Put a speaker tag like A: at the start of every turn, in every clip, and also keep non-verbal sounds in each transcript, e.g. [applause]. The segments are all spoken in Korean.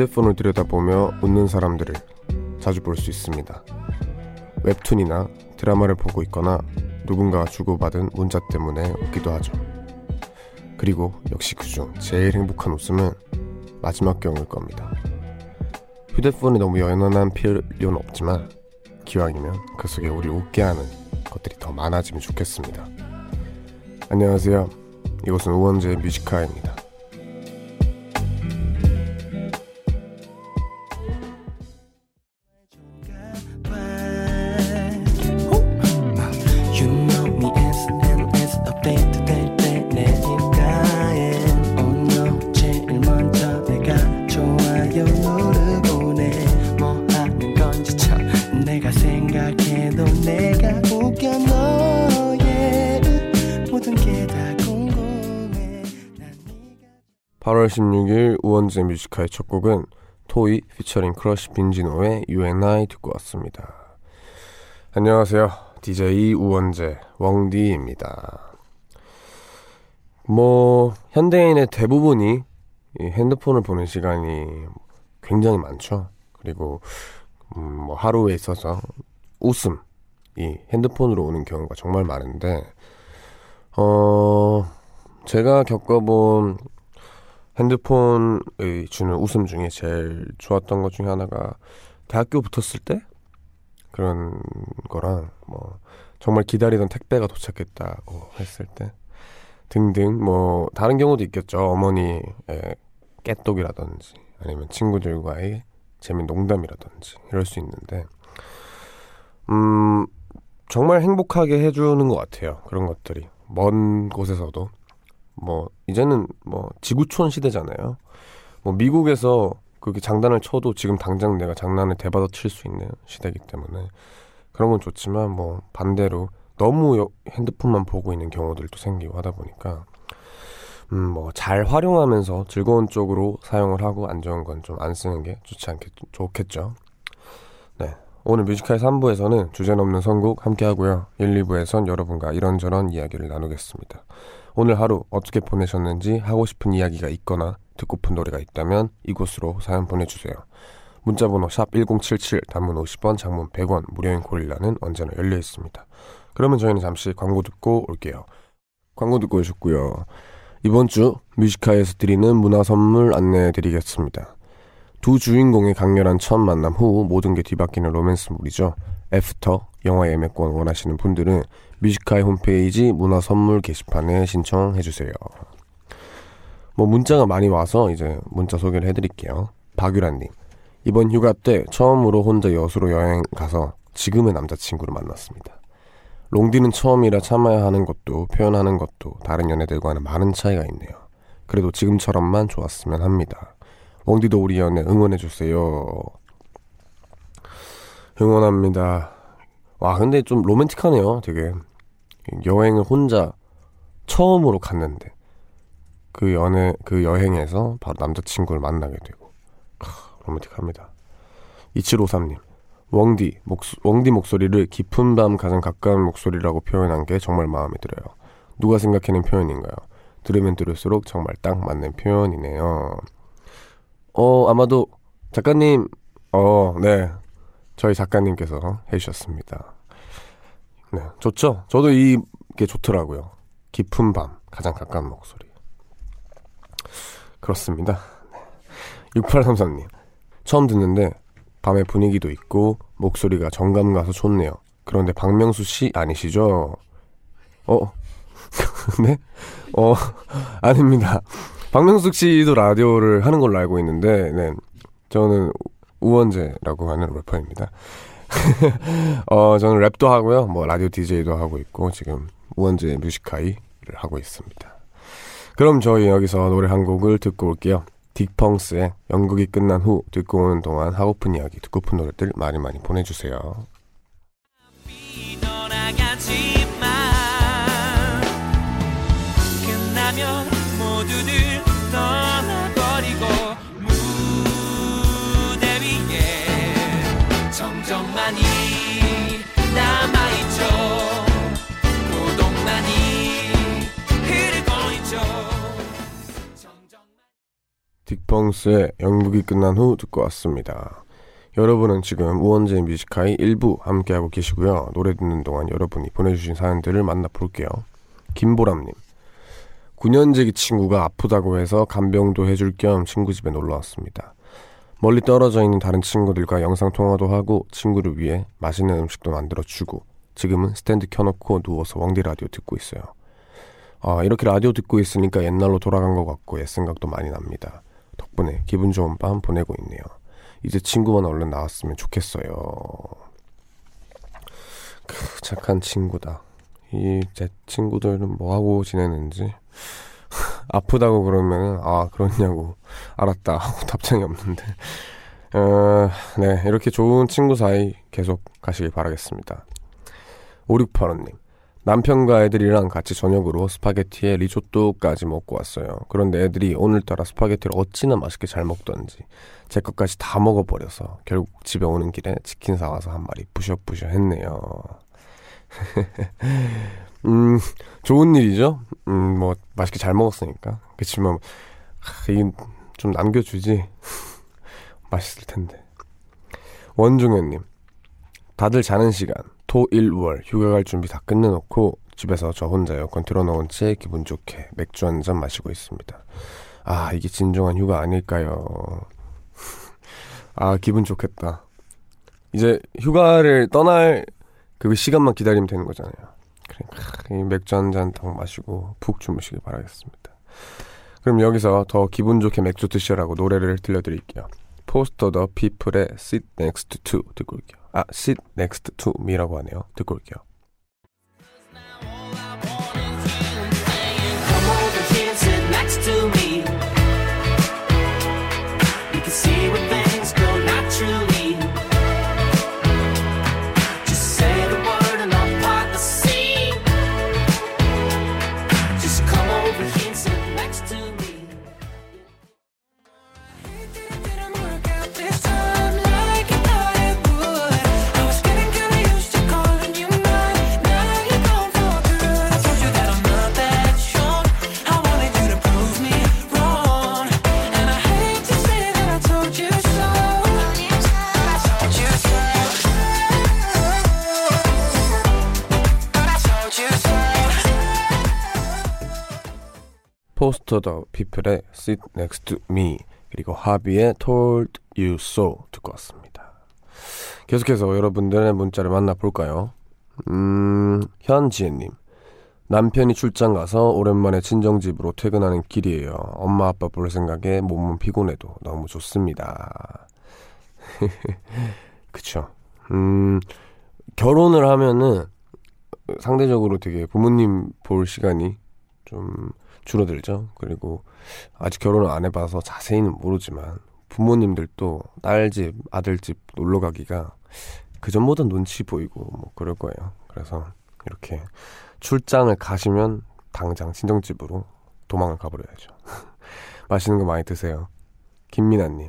A: 휴대폰을 들여다보며 웃는 사람들을 자주 볼 수 있습니다. 웹툰이나 드라마를 보고 있거나 누군가가 주고받은 문자 때문에 웃기도 하죠. 그리고 역시 그중 제일 행복한 웃음은 마지막 경우일 겁니다. 휴대폰이 너무 연연한 필요는 없지만 기왕이면 그 속에 우리 웃게 하는 것들이 더 많아지면 좋겠습니다. 안녕하세요. 이곳은 우원재 뮤지카입니다. 16일 우원재 뮤지카의 첫 곡은 토이 피처링 크러쉬 빈지노의 You and I 듣고 왔습니다. 안녕하세요. DJ 우원재 웡디입니다. 뭐 현대인의 대부분이 이 핸드폰을 보는 시간이 굉장히 많죠. 그리고 음, 뭐 하루에 있어서 웃음 이 핸드폰으로 오는 경우가 정말 많은데 어 제가 겪어본 핸드폰의 주는 웃음 중에 제일 좋았던 것 중에 하나가 대학교 붙었을 때 그런 거랑 뭐 정말 기다리던 택배가 도착했다고 했을 때 등등 뭐 다른 경우도 있겠죠. 어머니의 깨똑이라든지 아니면 친구들과의 재밌는 농담이라든지 이럴 수 있는데 음 정말 행복하게 해주는 것 같아요. 그런 것들이. 먼 곳에서도 뭐 이제는 뭐 지구촌 시대잖아요. 뭐 미국에서 그렇게 장단을 쳐도 지금 당장 내가 장난을 대받아 칠 수 있는 시대이기 때문에 그런 건 좋지만 뭐 반대로 너무 여- 핸드폰만 보고 있는 경우들도 생기고 하다 보니까 음 뭐 잘 활용하면서 즐거운 쪽으로 사용을 하고 안 좋은 건 좀 안 쓰는 게 좋지 않겠 좋겠죠. 네. 오늘 뮤지컬 3부에서는 주제 넘는 선곡 함께 하고요. 1, 2부에선 여러분과 이런저런 이야기를 나누겠습니다. 오늘 하루 어떻게 보내셨는지 하고 싶은 이야기가 있거나 듣고픈 노래가 있다면 이곳으로 사연 보내주세요. 문자번호 샵 1077 단문 50원 장문 100원 무료인 고릴라는 언제나 열려 있습니다. 그러면 저희는 잠시 광고 듣고 올게요. 광고 듣고 오셨고요. 이번 주 뮤지카에서 드리는 문화 선물 안내해 드리겠습니다. 두 주인공의 강렬한 첫 만남 후 모든 게 뒤바뀌는 로맨스물이죠. After 영화 예매권 원하시는 분들은 Music High 홈페이지 문화 선물 게시판에 신청해 주세요. 뭐 문자가 많이 와서 이제 문자 소개를 해드릴게요. 박유란님 이번 휴가 때 처음으로 혼자 여수로 여행 가서 지금의 남자친구를 만났습니다. 롱디는 처음이라 참아야 하는 것도 표현하는 것도 다른 연애들과는 많은 차이가 있네요. 그래도 지금처럼만 좋았으면 합니다. 웡디도 우리 연애 응원해주세요. 응원합니다. 와, 근데 좀 로맨틱하네요, 되게. 여행을 혼자 처음으로 갔는데, 그 연애, 그 여행에서 바로 남자친구를 만나게 되고. 크, 로맨틱합니다. 2753님. 웡디, 목, 웡디 목소리를 깊은 밤 가장 가까운 목소리라고 표현한 게 정말 마음에 들어요. 누가 생각해낸 표현인가요? 들으면 들을수록 정말 딱 맞는 표현이네요. 어, 아마도 작가님, 어, 네. 저희 작가님께서 해주셨습니다. 네, 좋죠? 저도 이게 좋더라고요. 깊은 밤, 가장 가까운 목소리. 그렇습니다. 네. 6833님. 처음 듣는데, 밤의 분위기도 있고, 목소리가 정감 가서 좋네요. 그런데 박명수 씨 아니시죠? 어? [laughs] 네? 어, [laughs] 아닙니다. 박명숙 씨도 라디오를 하는 걸로 알고 있는데, 네. 저는 우원재라고 하는 래퍼입니다. [laughs] 어, 저는 랩도 하고요. 뭐, 라디오 DJ도 하고 있고, 지금 우원재 뮤지카이를 하고 있습니다. 그럼 저희 여기서 노래 한 곡을 듣고 올게요. 딕펑스의 연극이 끝난 후 듣고 오는 동안 하고픈 이야기, 듣고픈 노래들 많이 많이 보내주세요.
B: 끝나면 모두들 정적만이 남아있죠 고독만이 흐르고 있죠 정적만
A: 펑스의 영국이 끝난 후 듣고 왔습니다. 여러분은 지금 우원재 뮤지카이 1부 함께하고 계시고요. 노래 듣는 동안 여러분이 보내주신 사연들을 만나볼게요. 김보람님. 9년지기 친구가 아프다고 해서 간병도 해줄 겸 친구 집에 놀러 왔습니다. 멀리 떨어져 있는 다른 친구들과 영상통화도 하고 친구를 위해 맛있는 음식도 만들어주고 지금은 스탠드 켜놓고 누워서 왕디 라디오 듣고 있어요. 아, 이렇게 라디오 듣고 있으니까 옛날로 돌아간 것 같고 옛 생각도 많이 납니다. 덕분에 기분 좋은 밤 보내고 있네요. 이제 친구만 얼른 나왔으면 좋겠어요. 크, 착한 친구다. 이 제 친구들은 뭐 하고 지내는지 아프다고 그러면 아 그렇냐고 알았다 하고 답장이 없는데 어, 네 이렇게 좋은 친구 사이 계속 가시길 바라겠습니다. 5685님 남편과 애들이랑 같이 저녁으로 스파게티에 리조또까지 먹고 왔어요. 그런데 애들이 오늘따라 스파게티를 어찌나 맛있게 잘 먹던지 제 것까지 다 먹어버려서 결국 집에 오는 길에 치킨 사와서 한 마리 부셔부셔 했네요. [laughs] 음, 좋은 일이죠. 음, 뭐 맛있게 잘 먹었으니까. 그치만 하, 이좀 남겨주지. [laughs] 맛있을 텐데. 원종현님, 다들 자는 시간. 토, 일, 월 휴가 갈 준비 다 끝내놓고 집에서 저 혼자 에어컨 틀어놓은 채 기분 좋게 맥주 한 잔 마시고 있습니다. 아, 이게 진정한 휴가 아닐까요? [laughs] 아, 기분 좋겠다. 이제 휴가를 떠날 그 시간만 기다리면 되는 거잖아요. 그러니까 이 맥주 한잔더 마시고 푹 주무시길 바라겠습니다. 그럼 여기서 더 기분 좋게 맥주 드시라고 노래를 들려드릴게요. 포스터 더 피플의 Sit Next to 듣고 올게요. 아, Sit Next to me라고 하네요. 듣고 올게요. 포스터 더 피플의 Sit Next to Me 그리고 하비의 Told You So 듣고 왔습니다. 계속해서 여러분들의 문자를 만나볼까요? 음, 현지혜님. 남편이 출장 가서 오랜만에 친정집으로 퇴근하는 길이에요. 엄마 아빠 볼 생각에 몸은 피곤해도 너무 좋습니다. [laughs] 그쵸. 음, 결혼을 하면은 상대적으로 되게 부모님 볼 시간이 좀 줄어들죠. 그리고 아직 결혼을 안 해봐서 자세히는 모르지만 부모님들도 딸 집, 아들 집 놀러 가기가 그 전보다 눈치 보이고 뭐 그럴 거예요. 그래서 이렇게 출장을 가시면 당장 친정집으로 도망을 가버려야죠. [laughs] 맛있는 거 많이 드세요. 김민아님,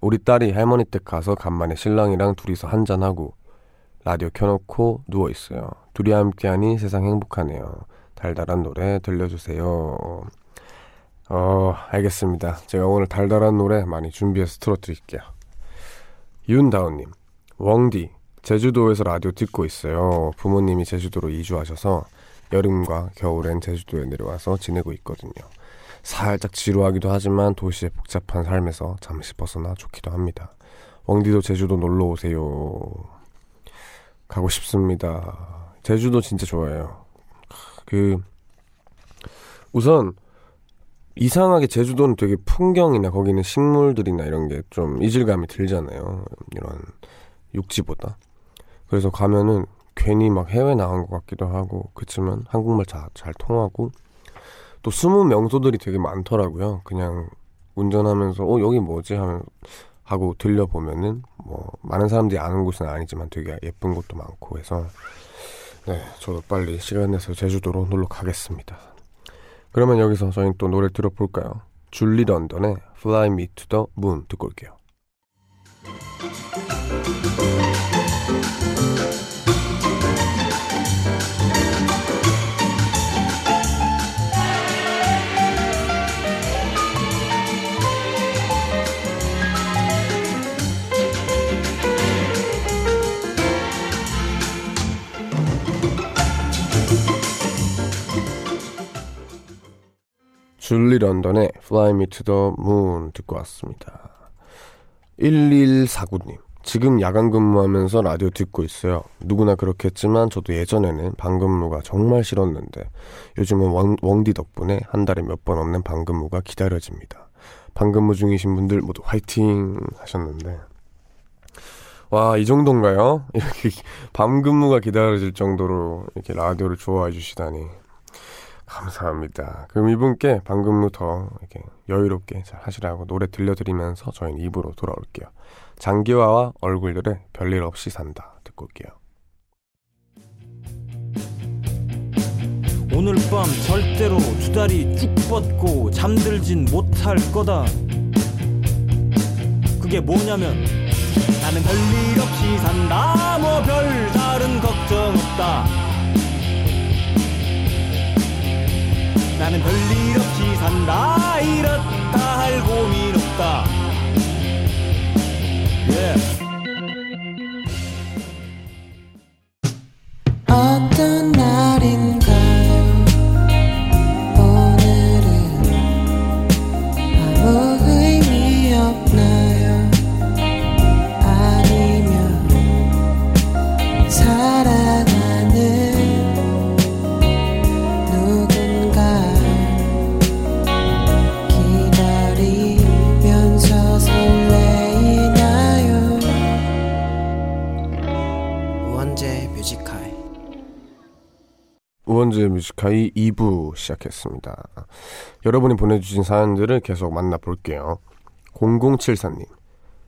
A: 우리 딸이 할머니 댁 가서 간만에 신랑이랑 둘이서 한잔하고 라디오 켜놓고 누워 있어요. 둘이 함께하니 세상 행복하네요. 달달한 노래 들려주세요. 어, 알겠습니다. 제가 오늘 달달한 노래 많이 준비해서 틀어드릴게요. 윤다운님, 웡디, 제주도에서 라디오 듣고 있어요. 부모님이 제주도로 이주하셔서 여름과 겨울엔 제주도에 내려와서 지내고 있거든요. 살짝 지루하기도 하지만 도시의 복잡한 삶에서 잠시 벗어나 좋기도 합니다. 웡디도 제주도 놀러 오세요. 가고 싶습니다. 제주도 진짜 좋아해요. 그 우선 이상하게 제주도는 되게 풍경이나 거기는 식물들이나 이런 게 좀 이질감이 들잖아요. 이런 육지보다. 그래서 가면은 괜히 막 해외 나간 것 같기도 하고 그렇지만 한국말 잘, 잘 통하고 또 숨은 명소들이 되게 많더라고요. 그냥 운전하면서 어 여기 뭐지 하면 하고 들려보면은 뭐 많은 사람들이 아는 곳은 아니지만 되게 예쁜 곳도 많고 해서 네 저도 빨리 시간 내서 제주도로 놀러 가겠습니다. 그러면 여기서 저희 또 노래 들어볼까요? 줄리 런던의 Fly Me to the Moon 듣고 올게요. 줄리 런던의 Fly Me to the Moon 듣고 왔습니다. 1149님. 지금 야간 근무하면서 라디오 듣고 있어요. 누구나 그렇겠지만 저도 예전에는 방근무가 정말 싫었는데 요즘은 웡, 웡디 덕분에 한 달에 몇 번 없는 방근무가 기다려집니다. 방근무 중이신 분들 모두 화이팅 하셨는데 와, 이 정도인가요? [laughs] 이렇게 밤 근무가 기다려질 정도로 이렇게 라디오를 좋아해 주시다니. 감사합니다. 그럼 이분께 밤 근무 더 이렇게 여유롭게 잘 하시라고 노래 들려드리면서 저희는 입으로 돌아올게요. 장기화와 얼굴들의 별일 없이 산다. 듣고 올게요.
C: 오늘 밤 절대로 두 다리 쭉 뻗고 잠들진 못할 거다. 그게 뭐냐면 나는 별일 없이 산다. 뭐 별다른 걱정 없다. 나는 별일 없이 산다. 이렇다 할 고민 없다.
A: 뮤지카이 2부 시작했습니다. 여러분이 보내주신 사연들을 계속 만나볼게요. 0074님.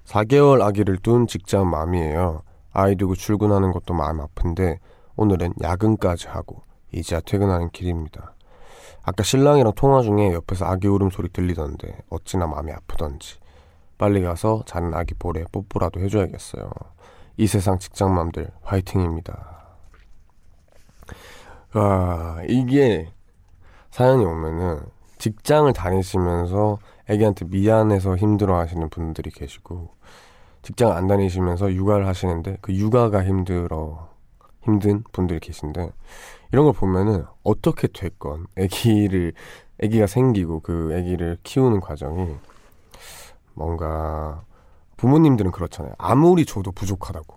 A: 4개월 아기를 둔 직장 맘이에요. 아이 두고 출근하는 것도 마음 아픈데 오늘은 야근까지 하고 이제야 퇴근하는 길입니다. 아까 신랑이랑 통화 중에 옆에서 아기 울음소리 들리던데 어찌나 마음이 아프던지 빨리 가서 자는 아기 볼에 뽀뽀라도 해줘야겠어요. 이 세상 직장맘들 화이팅입니다. 와, 이게 사연이 오면은 직장을 다니시면서 애기한테 미안해서 힘들어 하시는 분들이 계시고 직장 안 다니시면서 육아를 하시는데 그 육아가 힘들어 힘든 분들이 계신데 이런 걸 보면은 어떻게 됐건 애기를 애기가 생기고 그 애기를 키우는 과정이 뭔가 부모님들은 그렇잖아요. 아무리 줘도 부족하다고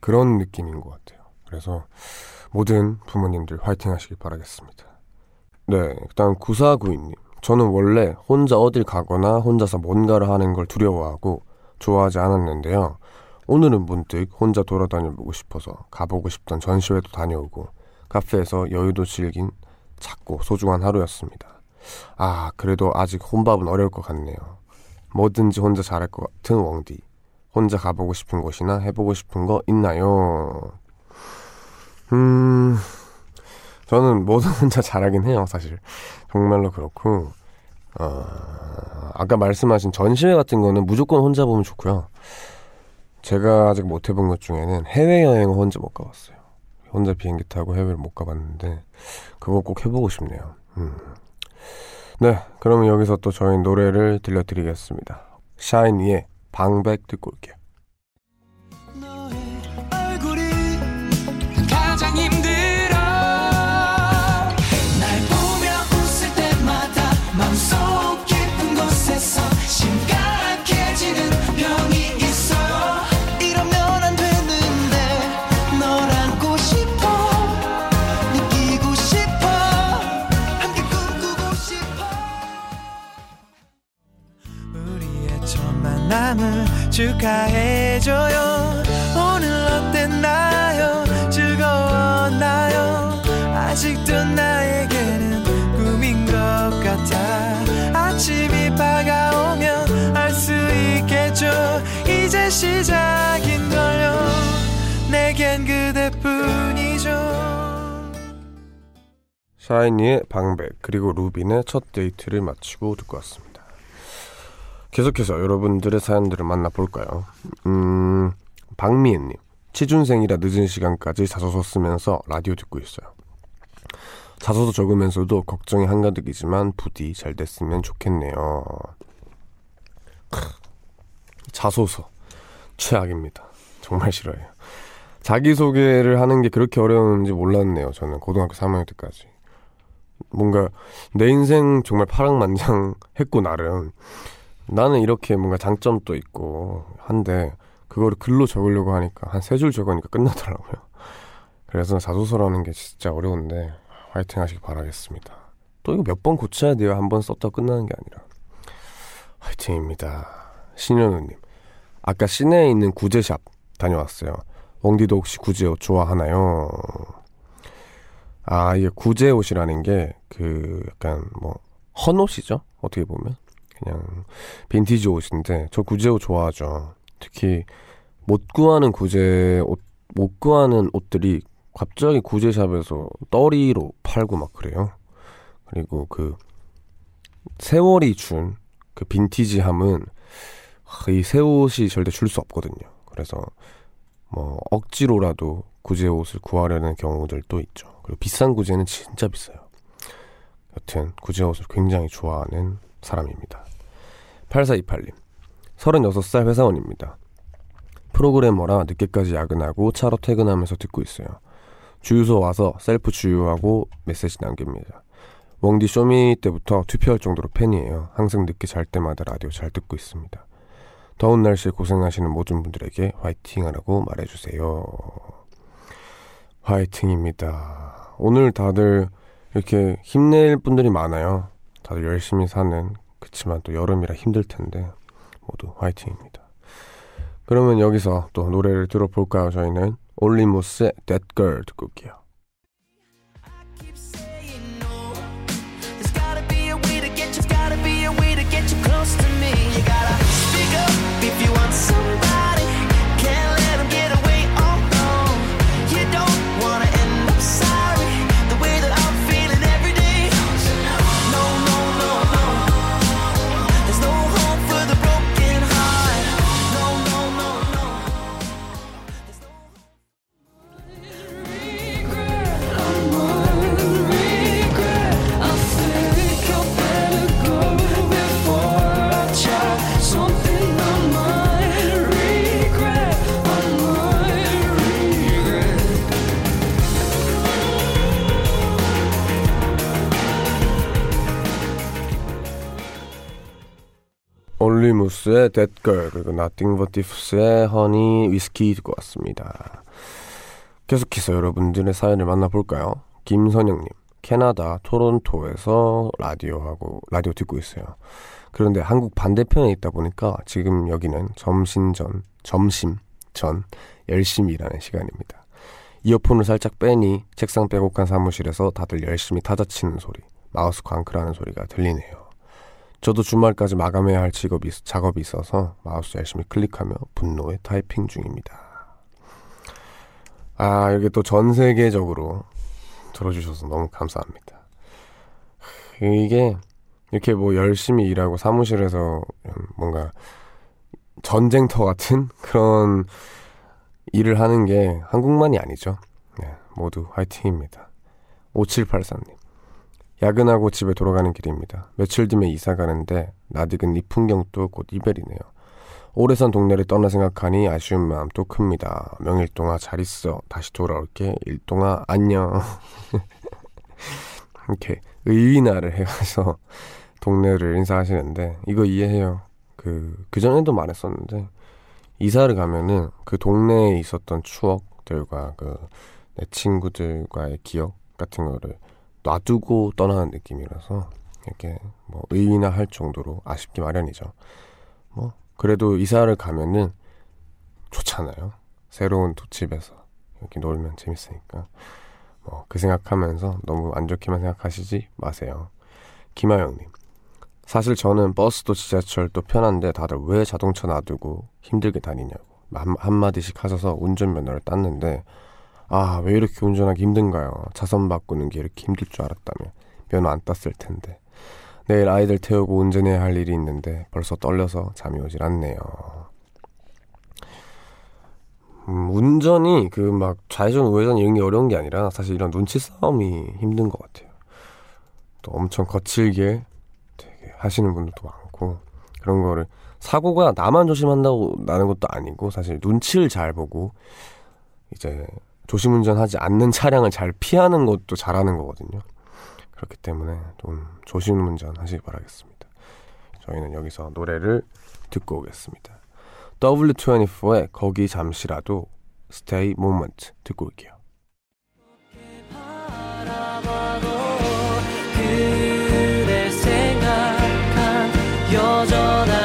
A: 그런 느낌인 것 같아요. 그래서 모든 부모님들 화이팅 하시길 바라겠습니다. 네, 일단 9492님. 저는 원래 혼자 어딜 가거나 혼자서 뭔가를 하는 걸 두려워하고 좋아하지 않았는데요. 오늘은 문득 혼자 돌아다녀보고 싶어서 가보고 싶던 전시회도 다녀오고 카페에서 여유도 즐긴 작고 소중한 하루였습니다. 아, 그래도 아직 혼밥은 어려울 것 같네요. 뭐든지 혼자 잘할 것 같은 웡디. 혼자 가보고 싶은 곳이나 해보고 싶은 거 있나요? 음, 저는 뭐든 [laughs] 혼자 잘하긴 해요, 사실. 정말로 그렇고, 어, 아까 말씀하신 전시회 같은 거는 무조건 혼자 보면 좋고요. 제가 아직 못 해본 것 중에는 해외여행을 혼자 못 가봤어요. 혼자 비행기 타고 해외를 못 가봤는데, 그거 꼭 해보고 싶네요. 음. 네, 그러면 여기서 또 저희 노래를 들려드리겠습니다. 샤이니의 방백 듣고 올게요.
B: 축하해줘요. 오늘 어땠나요? 즐거웠나요? 아직도 나에게는 꿈인 것 같아. 아침이 밝아오면 알 수 있겠죠. 이제 시작인걸요. 내겐 그대뿐이죠.
A: 샤이니의 방백 그리고 루빈의 첫 데이트를 마치고 듣고 왔습니다. 계속해서 여러분들의 사연들을 만나볼까요? 음, 박미애님 취준생이라 늦은 시간까지 자소서 쓰면서 라디오 듣고 있어요. 자소서 적으면서도 걱정이 한가득이지만 부디 잘 됐으면 좋겠네요. 크, 자소서 최악입니다. 정말 싫어해요. 자기소개를 하는 게 그렇게 어려운지 몰랐네요. 저는 고등학교 3학년 때까지. 뭔가 내 인생 정말 파랑만장했고 나름 나는 이렇게 뭔가 장점도 있고 한데 그거를 글로 적으려고 하니까 한 세 줄 적으니까 끝나더라고요. [laughs] 그래서 자소서라는 게 진짜 어려운데 화이팅 하시기 바라겠습니다. 또 이거 몇 번 고쳐야 돼요. 한 번 썼다 끝나는 게 아니라. 화이팅입니다. 신현우님. 아까 시내에 있는 구제샵 다녀왔어요. 웡디도 혹시 구제 옷 좋아하나요? 아, 이게 구제 옷이라는 게 그 약간 뭐 헌옷이죠? 어떻게 보면. 그냥 빈티지 옷인데 저 구제 옷 좋아하죠. 특히 못 구하는 구제 옷 못 구하는 옷들이 갑자기 구제샵에서 떠리로 팔고 막 그래요. 그리고 그 세월이 준 그 빈티지함은 아, 이새 옷이 절대 줄 수 없거든요. 그래서 뭐 억지로라도 구제 옷을 구하려는 경우들도 있죠. 그리고 비싼 구제는 진짜 비싸요. 여튼 구제 옷을 굉장히 좋아하는 사람입니다. 8428님. 36살 회사원입니다. 프로그래머라 늦게까지 야근하고 차로 퇴근하면서 듣고 있어요. 주유소 와서 셀프 주유하고 메시지 남깁니다. 웡디 쇼미 때부터 투표할 정도로 팬이에요. 항상 늦게 잘 때마다 라디오 잘 듣고 있습니다. 더운 날씨에 고생하시는 모든 분들에게 화이팅 하라고 말해주세요. 화이팅입니다. 오늘 다들 이렇게 힘낼 분들이 많아요. 다들 열심히 사는, 그치만 또 여름이라 힘들 텐데, 모두 화이팅입니다. 그러면 여기서 또 노래를 들어볼까요? 저희는 올리무스의 That Girl 듣고 올게요. 올리무스의 That Girl 그리고 Nothing But Thiefs의 Honey Whiskey 듣고 왔습니다. 계속해서 여러분들의 사연을 만나볼까요? 김선영님, 캐나다 토론토에서 라디오하고 라디오 듣고 있어요. 그런데 한국 반대편에 있다 보니까 지금 여기는 점심 전 점심 전 열심히 일하는 시간입니다. 이어폰을 살짝 빼니 책상 빼곡한 사무실에서 다들 열심히 타자 치는 소리, 마우스 광크라는 소리가 들리네요. 저도 주말까지 마감해야 할 직업이, 작업이 있어서 마우스 열심히 클릭하며 분노에 타이핑 중입니다. 아, 이게 또 전 세계적으로 들어주셔서 너무 감사합니다. 이게 이렇게 뭐 열심히 일하고 사무실에서 뭔가 전쟁터 같은 [laughs] 그런 일을 하는 게 한국만이 아니죠. 네, 모두 화이팅입니다. 5784님. 야근하고 집에 돌아가는 길입니다. 며칠 뒤면 이사 가는데 낯익은 이 풍경도 곧 이별이네요. 오래 산 동네를 떠나 생각하니 아쉬운 마음 또 큽니다. 명일 동안 잘 있어. 다시 돌아올게. 일 동안 안녕. [laughs] 이렇게 의인화를 해가서 동네를 인사하시는데 이거 이해해요. 그, 그 전에도 말했었는데 이사를 가면은 그 동네에 있었던 추억들과 그 내 친구들과의 기억 같은 거를 놔두고 떠나는 느낌이라서 이렇게 뭐 의인화 할 정도로 아쉽기 마련이죠. 뭐 그래도 이사를 가면은 좋잖아요. 새로운 집에서 이렇게 놀면 재밌으니까 뭐 그 생각하면서 너무 안 좋게만 생각하시지 마세요. 김하영님. 사실 저는 버스도 지하철도 편한데 다들 왜 자동차 놔두고 힘들게 다니냐고 한, 한마디씩 하셔서 운전면허를 땄는데 아 왜 이렇게 운전하기 힘든가요? 차선 바꾸는 게 이렇게 힘들 줄 알았다면 면허 안 땄을 텐데. 내일 아이들 태우고 운전해야 할 일이 있는데 벌써 떨려서 잠이 오질 않네요. 음, 운전이 그 막 좌회전 우회전 이런 게 어려운 게 아니라 사실 이런 눈치 싸움이 힘든 것 같아요. 또 엄청 거칠게 되게 하시는 분들도 많고 그런 거를 사고가 나만 조심한다고 나는 것도 아니고 사실 눈치를 잘 보고 이제 조심 운전하지 않는 차량을 잘 피하는 것도 잘하는 거거든요. 그렇기 때문에 좀 조심운전 하시기 바라겠습니다. 저희는 여기서 노래를 듣고 오겠습니다. W24의 거기 잠시라도 Stay Moment 듣고 올게요.
B: 여전한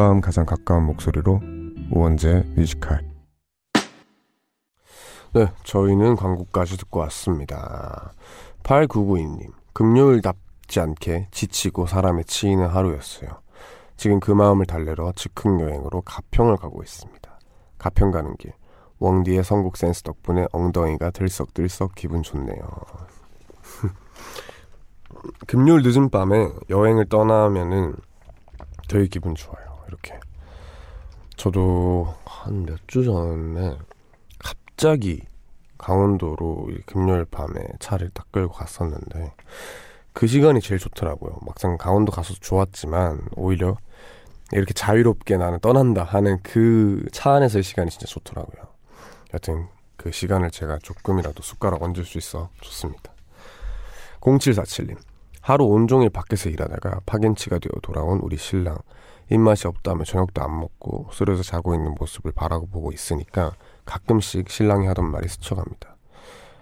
A: 밤 가장 가까운 목소리로 우원재 뮤지컬. 네 저희는 광고까지 듣고 왔습니다. 8992님 금요일답지 않게 지치고 사람에 치이는 하루였어요. 지금 그 마음을 달래러 즉흥 여행으로 가평을 가고 있습니다. 가평 가는 길. 웡디의 선곡 센스 덕분에 엉덩이가 들썩들썩 기분 좋네요. [laughs] 금요일 늦은 밤에 여행을 떠나면은 되게 기분 좋아요. 이렇게. 저도 한 몇 주 전에 갑자기 강원도로 이 금요일 밤에 차를 딱 끌고 갔었는데 그 시간이 제일 좋더라고요. 막상 강원도 가서 좋았지만 오히려 이렇게 자유롭게 나는 떠난다 하는 그 차 안에서의 시간이 진짜 좋더라고요. 여튼 그 시간을 제가 조금이라도 숟가락 얹을 수 있어 좋습니다. 0747님 하루 온종일 밖에서 일하다가 파김치가 되어 돌아온 우리 신랑 입맛이 없다며 저녁도 안 먹고 쓰러져 자고 있는 모습을 바라보고 있으니까 가끔씩 신랑이 하던 말이 스쳐갑니다.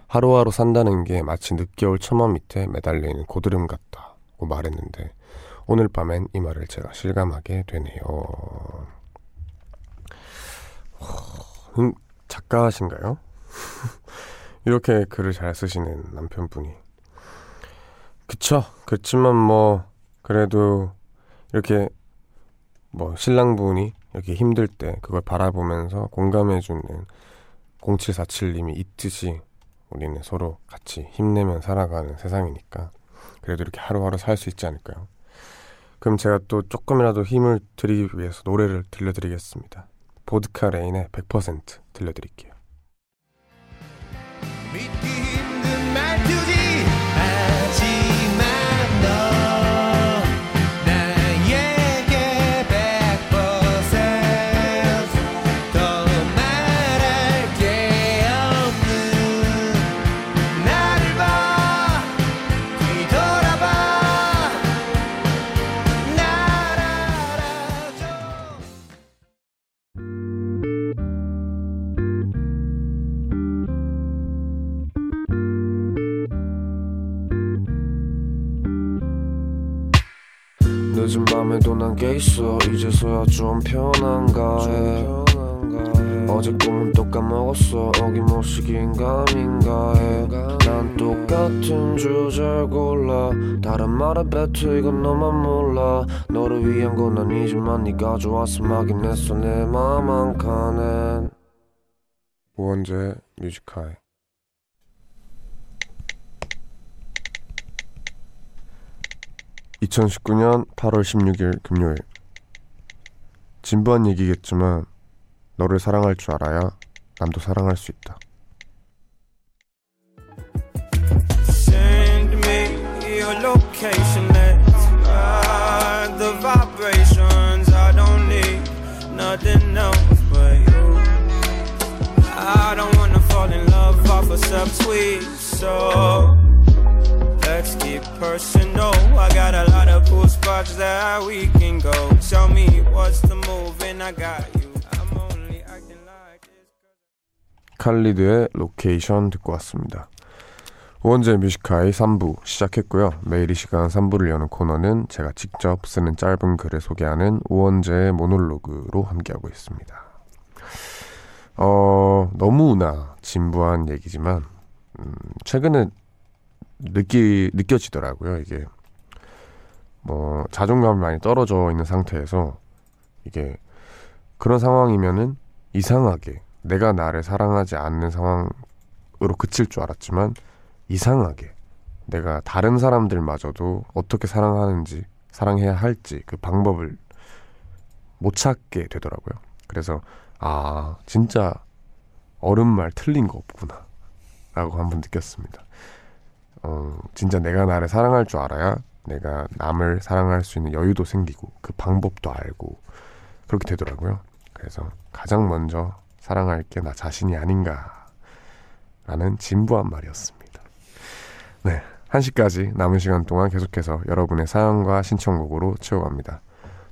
A: 하루하루 산다는 게 마치 늦겨울 처마 밑에 매달려 있는 고드름 같다고 말했는데 오늘 밤엔 이 말을 제가 실감하게 되네요. 음, 작가신가요? [laughs] 이렇게 글을 잘 쓰시는 남편분이 그쵸. 그렇지만 뭐 그래도 이렇게 뭐 신랑분이 이렇게 힘들 때 그걸 바라보면서 공감해주는 0747님이 있듯이 우리는 서로 같이 힘내면 살아가는 세상이니까 그래도 이렇게 하루하루 살 수 있지 않을까요? 그럼 제가 또 조금이라도 힘을 드리기 위해서 노래를 들려드리겠습니다. 보드카 레인의 100% 들려드릴게요. 늦은 밤에도 난게 있어. 이제서야 좀 편한가 해 어제 꿈은 또 까먹었어. 어김없이 긴가민가 해난 똑같은 주제를 골라. 다른 말에 뱉어 이건 너만 몰라. 너를 위한 건 아니지만 네가 좋아서 막인 했어. 내 맘 한 칸엔. 우원재 뮤지카이 2019년 8월 16일 금요일 진부한 얘기겠지만 너를 사랑할 줄 알아야 남도 사랑할 수 있다.
D: I don't wanna fall in love off a subtweet, so personal. I got a lot of cool spots that we can go. Tell me what's the move, and I got you.
A: 칼리드의 로케이션 듣고 왔습니다. 우원재 Music High 3부 시작했고요. 매일 이 시간 3부를 여는 코너는 제가 직접 쓰는 짧은 글을 소개하는 우원재의 모놀로그로 함께하고 있습니다. 어, 너무나 진부한 얘기지만, 음, 최근에 느끼, 느껴지더라고요. 이게, 뭐, 자존감이 많이 떨어져 있는 상태에서, 이게, 그런 상황이면은 이상하게 내가 나를 사랑하지 않는 상황으로 그칠 줄 알았지만, 이상하게 내가 다른 사람들마저도 어떻게 사랑하는지, 사랑해야 할지 그 방법을 못 찾게 되더라고요. 그래서 아, 진짜 어른 말 틀린 거 없구나. 라고 한번 느꼈습니다. 어, 진짜 내가 나를 사랑할 줄 알아야 내가 남을 사랑할 수 있는 여유도 생기고 그 방법도 알고 그렇게 되더라고요. 그래서 가장 먼저 사랑할 게 나 자신이 아닌가 라는 진부한 말이었습니다. 네. 1시까지 남은 시간 동안 계속해서 여러분의 사연과 신청곡으로 채워갑니다.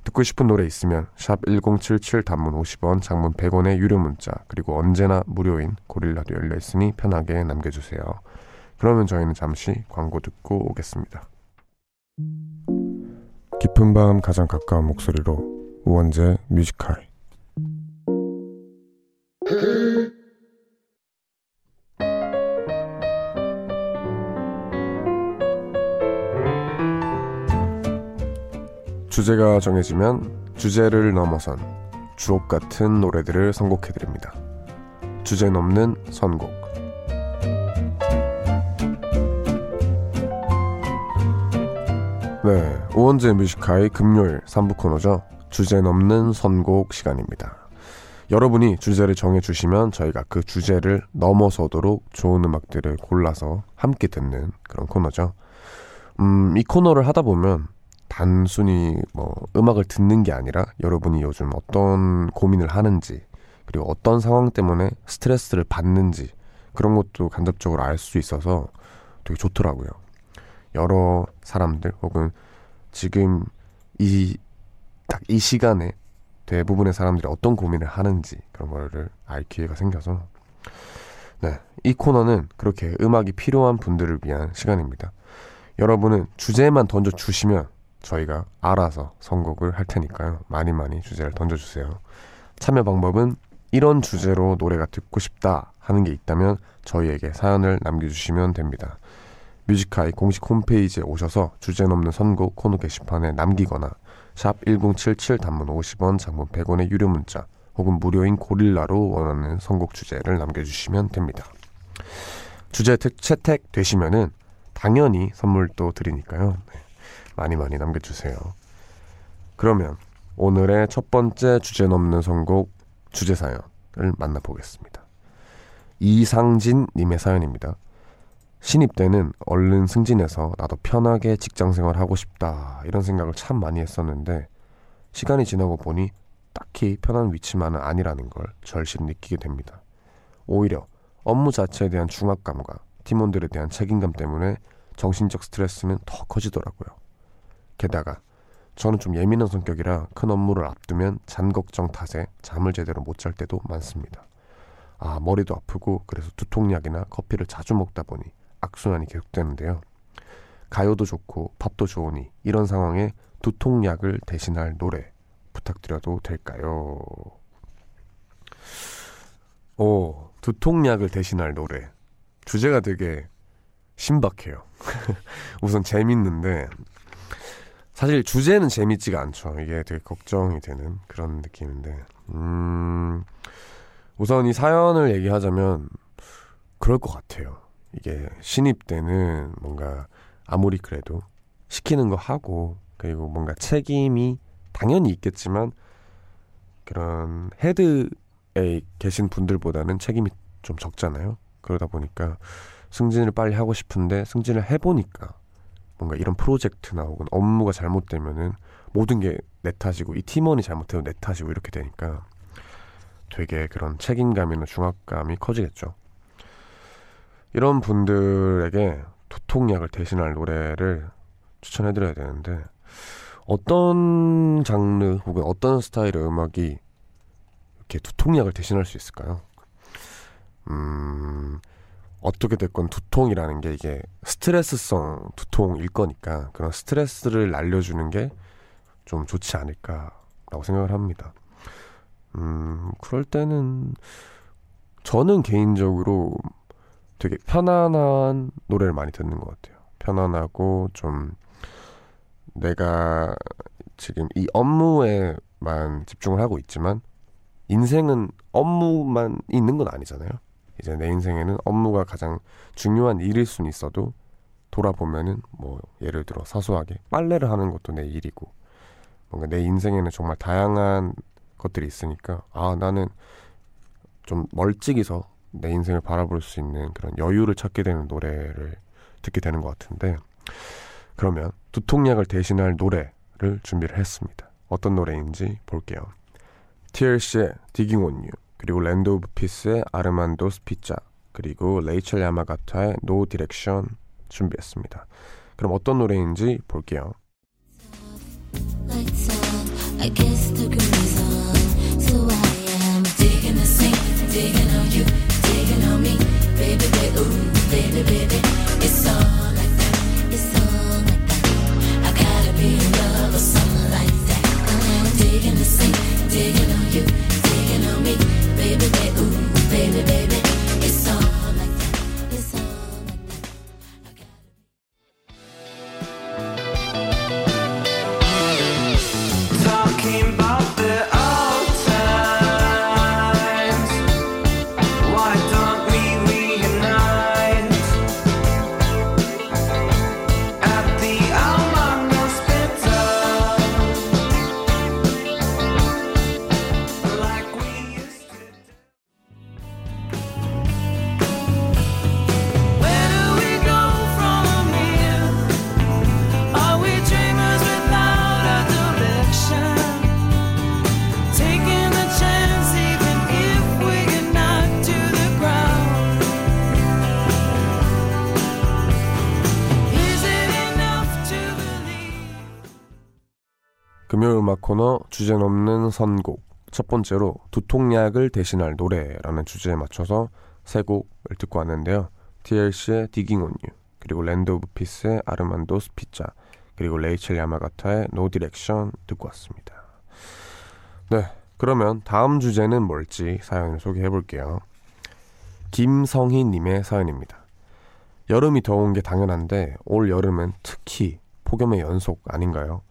A: 듣고 싶은 노래 있으면 샵 1077 단문 50원, 장문 100원의 유료 문자 그리고 언제나 무료인 고릴라도 열려 있으니 편하게 남겨 주세요. 그러면 저희는 잠시 광고 듣고 오겠습니다. 깊은 밤 가장 가까운 목소리로 우원재 뮤지컬 주제가 정해지면 주제를 넘어선 주옥 같은 노래들을 선곡해드립니다. 주제 넘는 선곡. 네, 오원재 뮤지카의 금요일 3부 코너죠. 주제 넘는 선곡 시간입니다. 여러분이 주제를 정해주시면 저희가 그 주제를 넘어서도록 좋은 음악들을 골라서 함께 듣는 그런 코너죠. 음, 이 코너를 하다 보면 단순히 뭐 음악을 듣는 게 아니라 여러분이 요즘 어떤 고민을 하는지 그리고 어떤 상황 때문에 스트레스를 받는지 그런 것도 간접적으로 알 수 있어서 되게 좋더라고요. 여러 사람들 혹은 지금 이 딱 이 시간에 대부분의 사람들이 어떤 고민을 하는지 그런 거를 알 기회가 생겨서 네, 이 코너는 그렇게 음악이 필요한 분들을 위한 시간입니다. 여러분은 주제만 던져 주시면 저희가 알아서 선곡을 할 테니까요. 많이 많이 주제를 던져주세요. 참여 방법은 이런 주제로 노래가 듣고 싶다 하는 게 있다면 저희에게 사연을 남겨주시면 됩니다. 뮤지카이 공식 홈페이지에 오셔서 주제 넘는 선곡 코너 게시판에 남기거나 샵 1077 단문 50원 장문 100원의 유료 문자 혹은 무료인 고릴라로 원하는 선곡 주제를 남겨주시면 됩니다. 주제 채택 되시면은 당연히 선물도 드리니까요. 네. 많이 많이 남겨주세요. 그러면 오늘의 첫 번째 주제 넘는 선곡 주제 사연을 만나보겠습니다. 이상진 님의 사연입니다. 신입 때는 얼른 승진해서 나도 편하게 직장 생활 하고 싶다 이런 생각을 참 많이 했었는데 시간이 지나고 보니 딱히 편한 위치만은 아니라는 걸 절실히 느끼게 됩니다. 오히려 업무 자체에 대한 중압감과 팀원들에 대한 책임감 때문에 정신적 스트레스는 더 커지더라고요. 게다가 저는 좀 예민한 성격이라 큰 업무를 앞두면 잔 걱정 탓에 잠을 제대로 못 잘 때도 많습니다. 아, 머리도 아프고 그래서 두통약이나 커피를 자주 먹다 보니 악순환이 계속되는데요. 가요도 좋고 밥도 좋으니 이런 상황에 두통약을 대신할 노래 부탁드려도 될까요? 오, 두통약을 대신할 노래. 주제가 되게 신박해요. [laughs] 우선 재밌는데 사실 주제는 재밌지가 않죠. 이게 되게 걱정이 되는 그런 느낌인데. 음, 우선 이 사연을 얘기하자면 그럴 것 같아요. 이게 신입 때는 뭔가 아무리 그래도 시키는 거 하고 그리고 뭔가 책임이 당연히 있겠지만 그런 헤드에 계신 분들보다는 책임이 좀 적잖아요. 그러다 보니까 승진을 빨리 하고 싶은데 승진을 해보니까 뭔가 이런 프로젝트나 혹은 업무가 잘못되면은 모든 게 내 탓이고 이 팀원이 잘못해도 내 탓이고 이렇게 되니까 되게 그런 책임감이나 중압감이 커지겠죠. 이런 분들에게 두통약을 대신할 노래를 추천해드려야 되는데 어떤 장르 혹은 어떤 스타일의 음악이 이렇게 두통약을 대신할 수 있을까요? 음, 어떻게 됐건 두통이라는 게 이게 스트레스성 두통일 거니까 그런 스트레스를 날려주는 게 좀 좋지 않을까라고 생각을 합니다. 음, 그럴 때는 저는 개인적으로 되게 편안한 노래를 많이 듣는 것 같아요. 편안하고 좀 내가 지금 이 업무에만 집중을 하고 있지만 인생은 업무만 있는 건 아니잖아요. 이제 내 인생에는 업무가 가장 중요한 일일 수는 있어도 돌아보면은 뭐 예를 들어 사소하게 빨래를 하는 것도 내 일이고 뭔가 내 인생에는 정말 다양한 것들이 있으니까 아 나는 좀 멀찍이서 내 인생을 바라볼 수 있는 그런 여유를 찾게 되는 노래를 듣게 되는 것 같은데 그러면 두통약을 대신할 노래를 준비를 했습니다. 어떤 노래인지 볼게요. TLC의 Digging on You 그리고 Land of Peace의 Armando's Pizza 그리고 레이첼 야마가타의 No Direction 준비했습니다. 그럼 어떤 노래인지 볼게요.
E: Baby, baby.
A: 음악 코너 주제 넘는 선곡 첫 번째로 두통약을 대신할 노래라는 주제에 맞춰서 세 곡을 듣고 왔는데요. TLC의 Digging on You 그리고 Land of Peace의 Armando's Pizza 그리고 레이첼 야마가타의 No Direction 듣고 왔습니다. 네, 그러면 다음 주제는 뭘지 사연을 소개해 볼게요. 김성희 님의 사연입니다. 여름이 더운 게 당연한데 올 여름은 특히 폭염의 연속 아닌가요?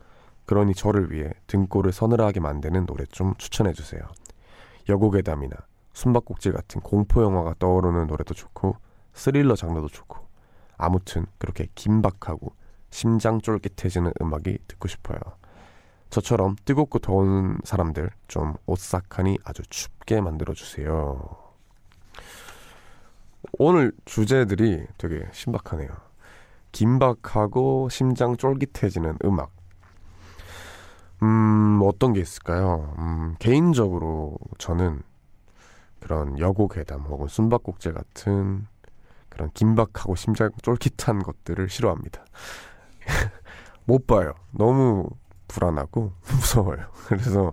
A: 그러니 저를 위해 등골을 서늘하게 만드는 노래 좀 추천해 주세요. 여고괴담이나 숨바꼭질 같은 공포 영화가 떠오르는 노래도 좋고 스릴러 장르도 좋고 아무튼 그렇게 긴박하고 심장 쫄깃해지는 음악이 듣고 싶어요. 저처럼 뜨겁고 더운 사람들 좀 오싹하니 아주 춥게 만들어 주세요. 오늘 주제들이 되게 신박하네요. 긴박하고 심장 쫄깃해지는 음악. 음, 어떤 게 있을까요? 음, 개인적으로 저는 그런 여고 괴담 혹은 숨바꼭질 같은 그런 긴박하고 심장 쫄깃한 것들을 싫어합니다. [laughs] 못 봐요. 너무 불안하고 [laughs] 무서워요. 그래서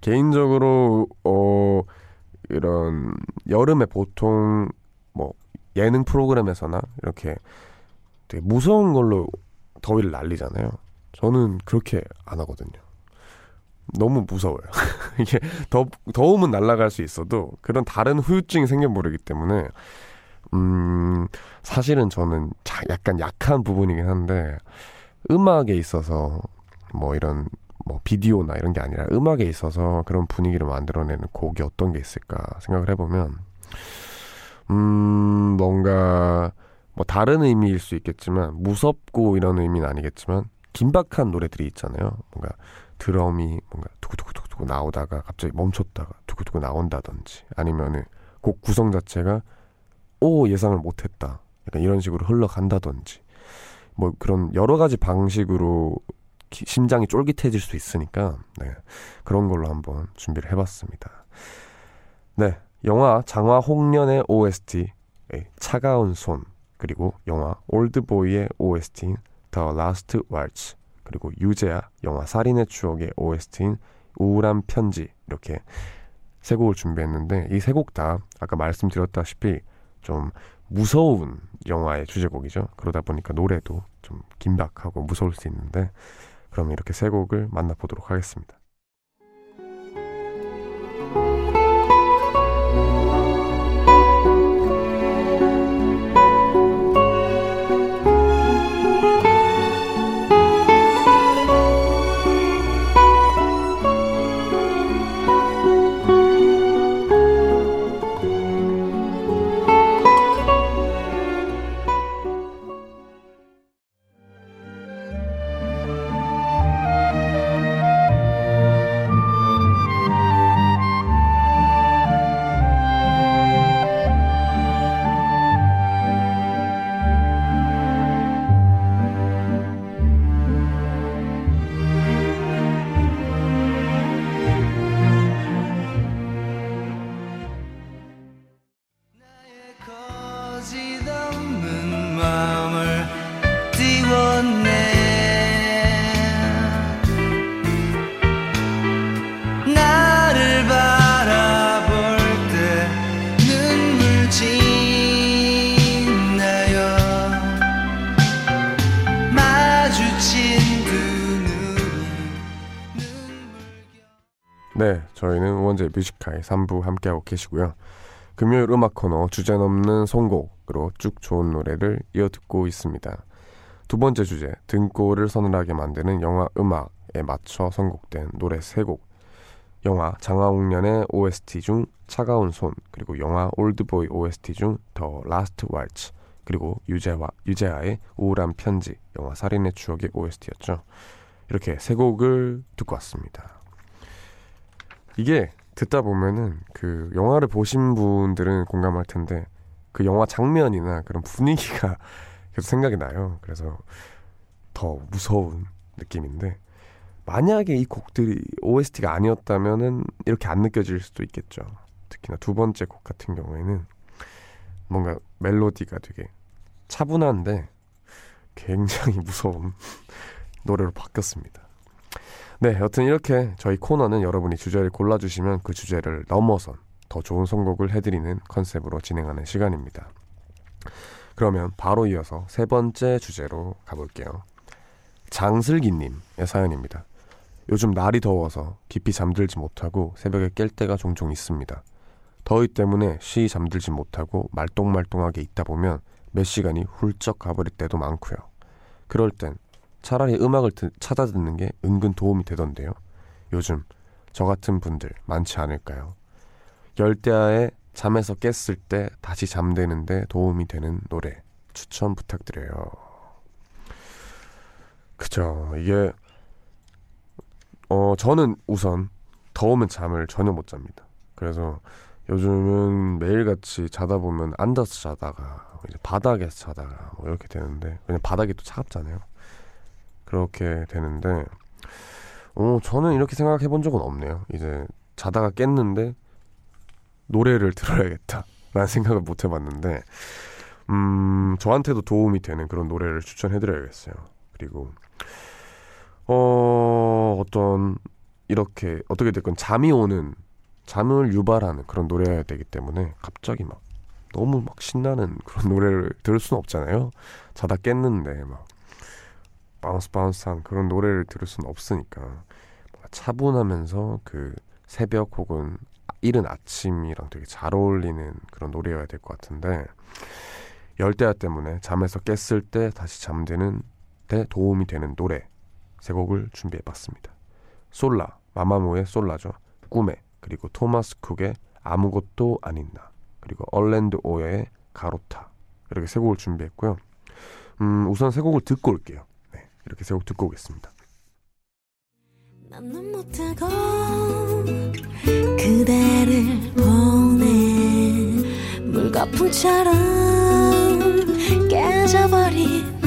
A: 개인적으로 어 이런 여름에 보통 뭐 예능 프로그램에서나 이렇게 되게 무서운 걸로 더위를 날리잖아요. 저는 그렇게 안 하거든요. 너무 무서워요. [laughs] 이게 더 더우면 날아갈 수 있어도 그런 다른 후유증이 생겨버리기 때문에 음 사실은 저는 자- 약간 약한 부분이긴 한데 음악에 있어서 뭐 이런 뭐 비디오나 이런 게 아니라 음악에 있어서 그런 분위기를 만들어내는 곡이 어떤 게 있을까 생각을 해보면 음 뭔가 뭐 다른 의미일 수 있겠지만 무섭고 이런 의미는 아니겠지만 긴박한 노래들이 있잖아요. 뭔가 드럼이 뭔가 두구두구두구 나오다가 갑자기 멈췄다가 두구두구 나온다든지 아니면은 곡 구성 자체가 오 예상을 못했다. 약간 이런 식으로 흘러간다든지 뭐 그런 여러 가지 방식으로 기- 심장이 쫄깃해질 수 있으니까 네, 그런 걸로 한번 준비를 해봤습니다. 네, 영화 장화 홍련의 OST 의 차가운 손 그리고 영화 올드보이의 OST인 The Last Waltz 그리고 유재하 영화 살인의 추억의 OST인 우울한 편지 이렇게 세 곡을 준비했는데 이 세 곡 다 아까 말씀드렸다시피 좀 무서운 영화의 주제곡이죠. 그러다 보니까 노래도 좀 긴박하고 무서울 수 있는데 그럼 이렇게 세 곡을 만나보도록 하겠습니다. 네, 저희는 우원재 Music High 3부 함께하고 계시고요. 금요일 음악 코너 주제 넘는 선곡으로 쭉 좋은 노래를 이어 듣고 있습니다. 두 번째 주제, 등골을 서늘하게 만드는 영화 음악에 맞춰 선곡된 노래 3곡. 영화 장화홍련의 OST 중 차가운 손, 그리고 영화 올드보이 OST 중 The Last Waltz, 그리고 유재화, 유재하의 우울한 편지, 영화 살인의 추억의 OST였죠. 이렇게 세 곡을 듣고 왔습니다. 이게 듣다 보면은 그 영화를 보신 분들은 공감할 텐데 그 영화 장면이나 그런 분위기가 [laughs] 계속 생각이 나요. 그래서 더 무서운 느낌인데 만약에 이 곡들이 OST가 아니었다면은 이렇게 안 느껴질 수도 있겠죠. 특히나 두 번째 곡 같은 경우에는 뭔가 멜로디가 되게 차분한데 굉장히 [laughs] 무서운 노래로 바뀌었습니다. 네, 여튼 이렇게 저희 코너는 여러분이 주제를 골라주시면 그 주제를 넘어선 더 좋은 선곡을 해드리는 컨셉으로 진행하는 시간입니다. 그러면 바로 이어서 세 번째 주제로 가볼게요. 장슬기님의 사연입니다. 요즘 날이 더워서 깊이 잠들지 못하고 새벽에 깰 때가 종종 있습니다. 더위 때문에 쉬이 잠들지 못하고 말똥말똥하게 있다 보면 몇 시간이 훌쩍 가버릴 때도 많고요. 그럴 땐 차라리 음악을 듣- 찾아 듣는 게 은근 도움이 되던데요. 요즘 저 같은 분들 많지 않을까요? 열대야에 잠에서 깼을 때 다시 잠드는데 도움이 되는 노래 추천 부탁드려요. 그죠. 이게 어 저는 우선 더우면 잠을 전혀 못 잡니다. 그래서 요즘은 매일같이 자다 보면 앉아서 자다가 이제 바닥에서 자다가 뭐 이렇게 되는데 그냥 바닥이 또 차갑잖아요. 그렇게 되는데 어 저는 이렇게 생각해 본 적은 없네요. 이제 자다가 깼는데 노래를 들어야겠다 라는 [laughs] 생각을 못 해봤는데 음 저한테도 도움이 되는 그런 노래를 추천해드려야겠어요. 그리고 어 어떤 이렇게 어떻게 됐건 잠이 오는 잠을 유발하는 그런 노래여야 되기 때문에 갑자기 막 너무 막 신나는 그런 [laughs] 노래를 들을 수는 없잖아요. 자다 깼는데 막 bounce bounce한 그런 노래를 들을 수는 없으니까 차분하면서 그 새벽 혹은 이른 아침이랑 되게 잘 어울리는 그런 노래여야 될 것 같은데 열대야 때문에 잠에서 깼을 때 다시 잠드는 데 도움이 되는 노래 세 곡을 준비해봤습니다. 솔라 마마무의 솔라죠. 꿈에 그리고 토마스 쿡의 아무것도 아닌 나 그리고 얼랜드 오의 가로타 이렇게 세 곡을 준비했고요. 음, 우선 세 곡을 듣고 올게요. 네, 이렇게 세곡 듣고 오겠습니다.
E: 물거품처럼 깨져버린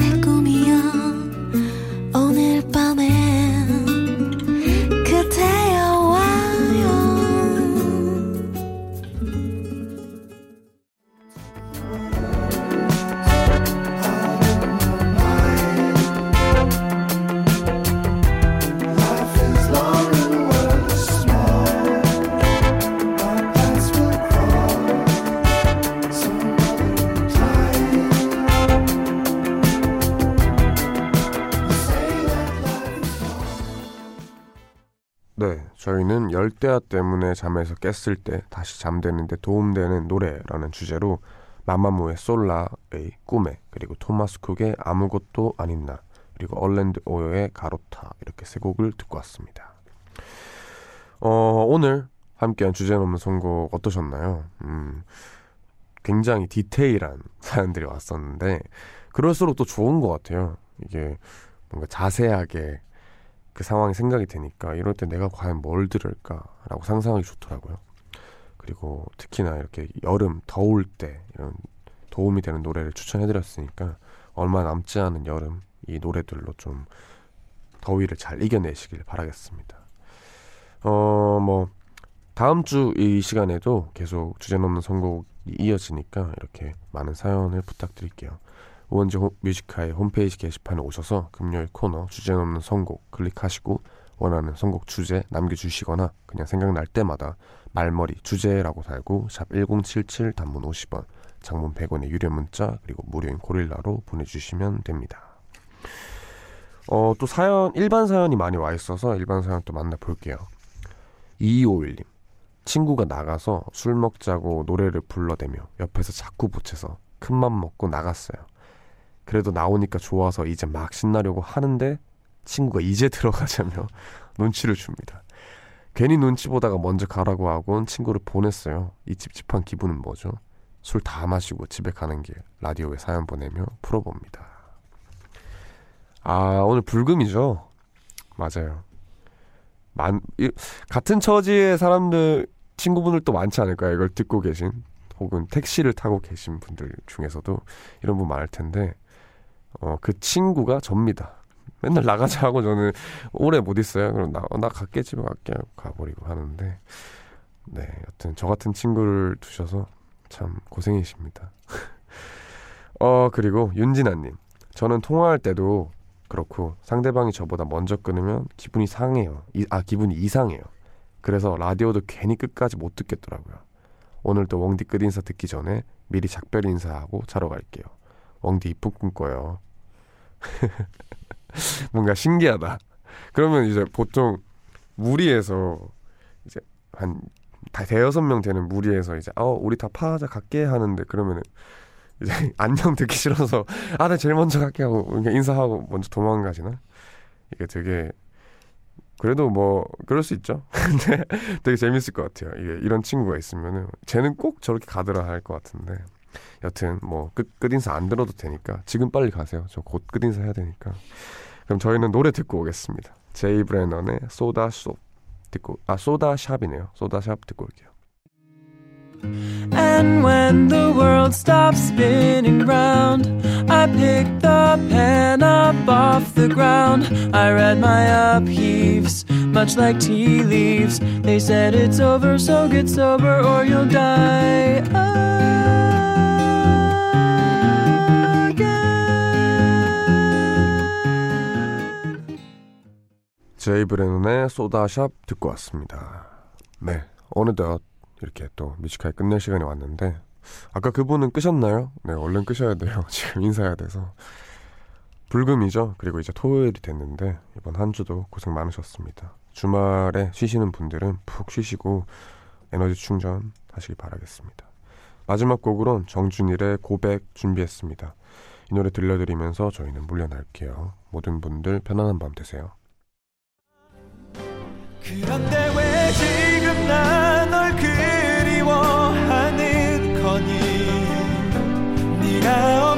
A: 저희는 열대야 때문에 잠에서 깼을 때 다시 잠드는데 도움되는 노래라는 주제로 마마무의 솔라의 꿈에 그리고 토마스 쿡의 아무것도 아닌 나 그리고 얼랜드 오요의 가로타 이렇게 세 곡을 듣고 왔습니다. 어, 오늘 함께한 주제 넘는 선곡 어떠셨나요? 음, 굉장히 디테일한 [laughs] 사연들이 왔었는데 그럴수록 또 좋은 것 같아요. 이게 뭔가 자세하게 그 상황이 생각이 되니까 이럴 때 내가 과연 뭘 들을까라고 상상하기 좋더라고요. 그리고 특히나 이렇게 여름 더울 때 이런 도움이 되는 노래를 추천해드렸으니까 얼마 남지 않은 여름 이 노래들로 좀 더위를 잘 이겨내시길 바라겠습니다. 어 뭐 다음 주 이 시간에도 계속 주제 넘는 선곡이 이어지니까 이렇게 많은 사연을 부탁드릴게요. 호- Music High 홈페이지 게시판에 오셔서 금요일 코너 주제 넘는 선곡 클릭하시고 원하는 선곡 주제 남겨주시거나 그냥 생각날 때마다 말머리 주제라고 달고 샵 1077 단문 50원 장문 100원의 유료 문자 그리고 무료인 고릴라로 보내주시면 됩니다. 어, 또 사연 일반 사연이 많이 와 있어서 일반 사연 또 만나볼게요. 2251님. 친구가 나가서 술 먹자고 노래를 불러대며 옆에서 자꾸 보채서 큰맘 먹고 나갔어요. 그래도 나오니까 좋아서 이제 막 신나려고 하는데 친구가 이제 들어가자며 [laughs] 눈치를 줍니다. 괜히 눈치 보다가 먼저 가라고 하곤 친구를 보냈어요. 이 찝찝한 기분은 뭐죠? 술 다 마시고 집에 가는 길 라디오에 사연 보내며 풀어봅니다. 아 오늘 불금이죠? 맞아요. 만, 이, 같은 처지의 사람들 친구분들 또 많지 않을까요? 이걸 듣고 계신 혹은 택시를 타고 계신 분들 중에서도 이런 분 많을 텐데 어, 그 친구가 접니다. 맨날 나가자 하고 저는 오래 못 있어요. 그럼 나, 어, 나 갈게 집에 갈게 가버리고 하는데 네 여튼 저 같은 친구를 두셔서 참 고생이십니다. [laughs] 어 그리고 윤진아님 저는 통화할 때도 그렇고 상대방이 저보다 먼저 끊으면 기분이 상해요. 이, 아 기분이 이상해요. 그래서 라디오도 괜히 끝까지 못 듣겠더라고요. 오늘도 웡디 끝 인사 듣기 전에 미리 작별 인사하고 자러 갈게요. 웡디 이쁜 꿈 꿔요. [laughs] 뭔가 신기하다. 그러면 이제 보통 무리해서 이제 한다 대여섯 명 되는 무리해서 이제 어 우리 다 파하자 갈게 하는데 그러면은 이제 [laughs] 안녕 듣기 싫어서 아 나 제일 먼저 갈게 하고 인사하고 먼저 도망가시나 이게 되게 그래도 뭐 그럴 수 있죠 [laughs] 근데 되게 재밌을 것 같아요 이게 이런 친구가 있으면은 쟤는 꼭 저렇게 가더라 할 것 같은데 여튼 뭐 끝 끝인사 안 들어도 되니까 지금 빨리 가세요 저 곧 끝인사 해야 되니까 그럼 저희는 노래 듣고 오겠습니다 제이 브레넌의 소다 숍 듣고 아 소다 샵이네요 소다 샵 듣고 올게요
B: And when the world stops spinning round, I pick the pen up off the ground. I read my upheaves, much like tea leaves. They said it's over, so get sober or you'll die. Again.
A: 제이 브레논의 소다샵 듣고 왔습니다. 네, 어느덧 이렇게 또 뮤지컬 끝낼 시간이 왔는데 아까 그분은 끄셨나요? 네, 얼른 끄셔야 돼요. [laughs] 지금 인사해야 돼서 불금이죠. 그리고 이제 토요일이 됐는데 이번 한 주도 고생 많으셨습니다. 주말에 쉬시는 분들은 푹 쉬시고 에너지 충전 하시길 바라겠습니다. 마지막 곡으론 정준일의 고백 준비했습니다. 이 노래 들려드리면서 저희는 물러날게요. 모든 분들 편안한 밤 되세요.
B: 그런데 왜 지금 나 널 그리워하는 거니? 네가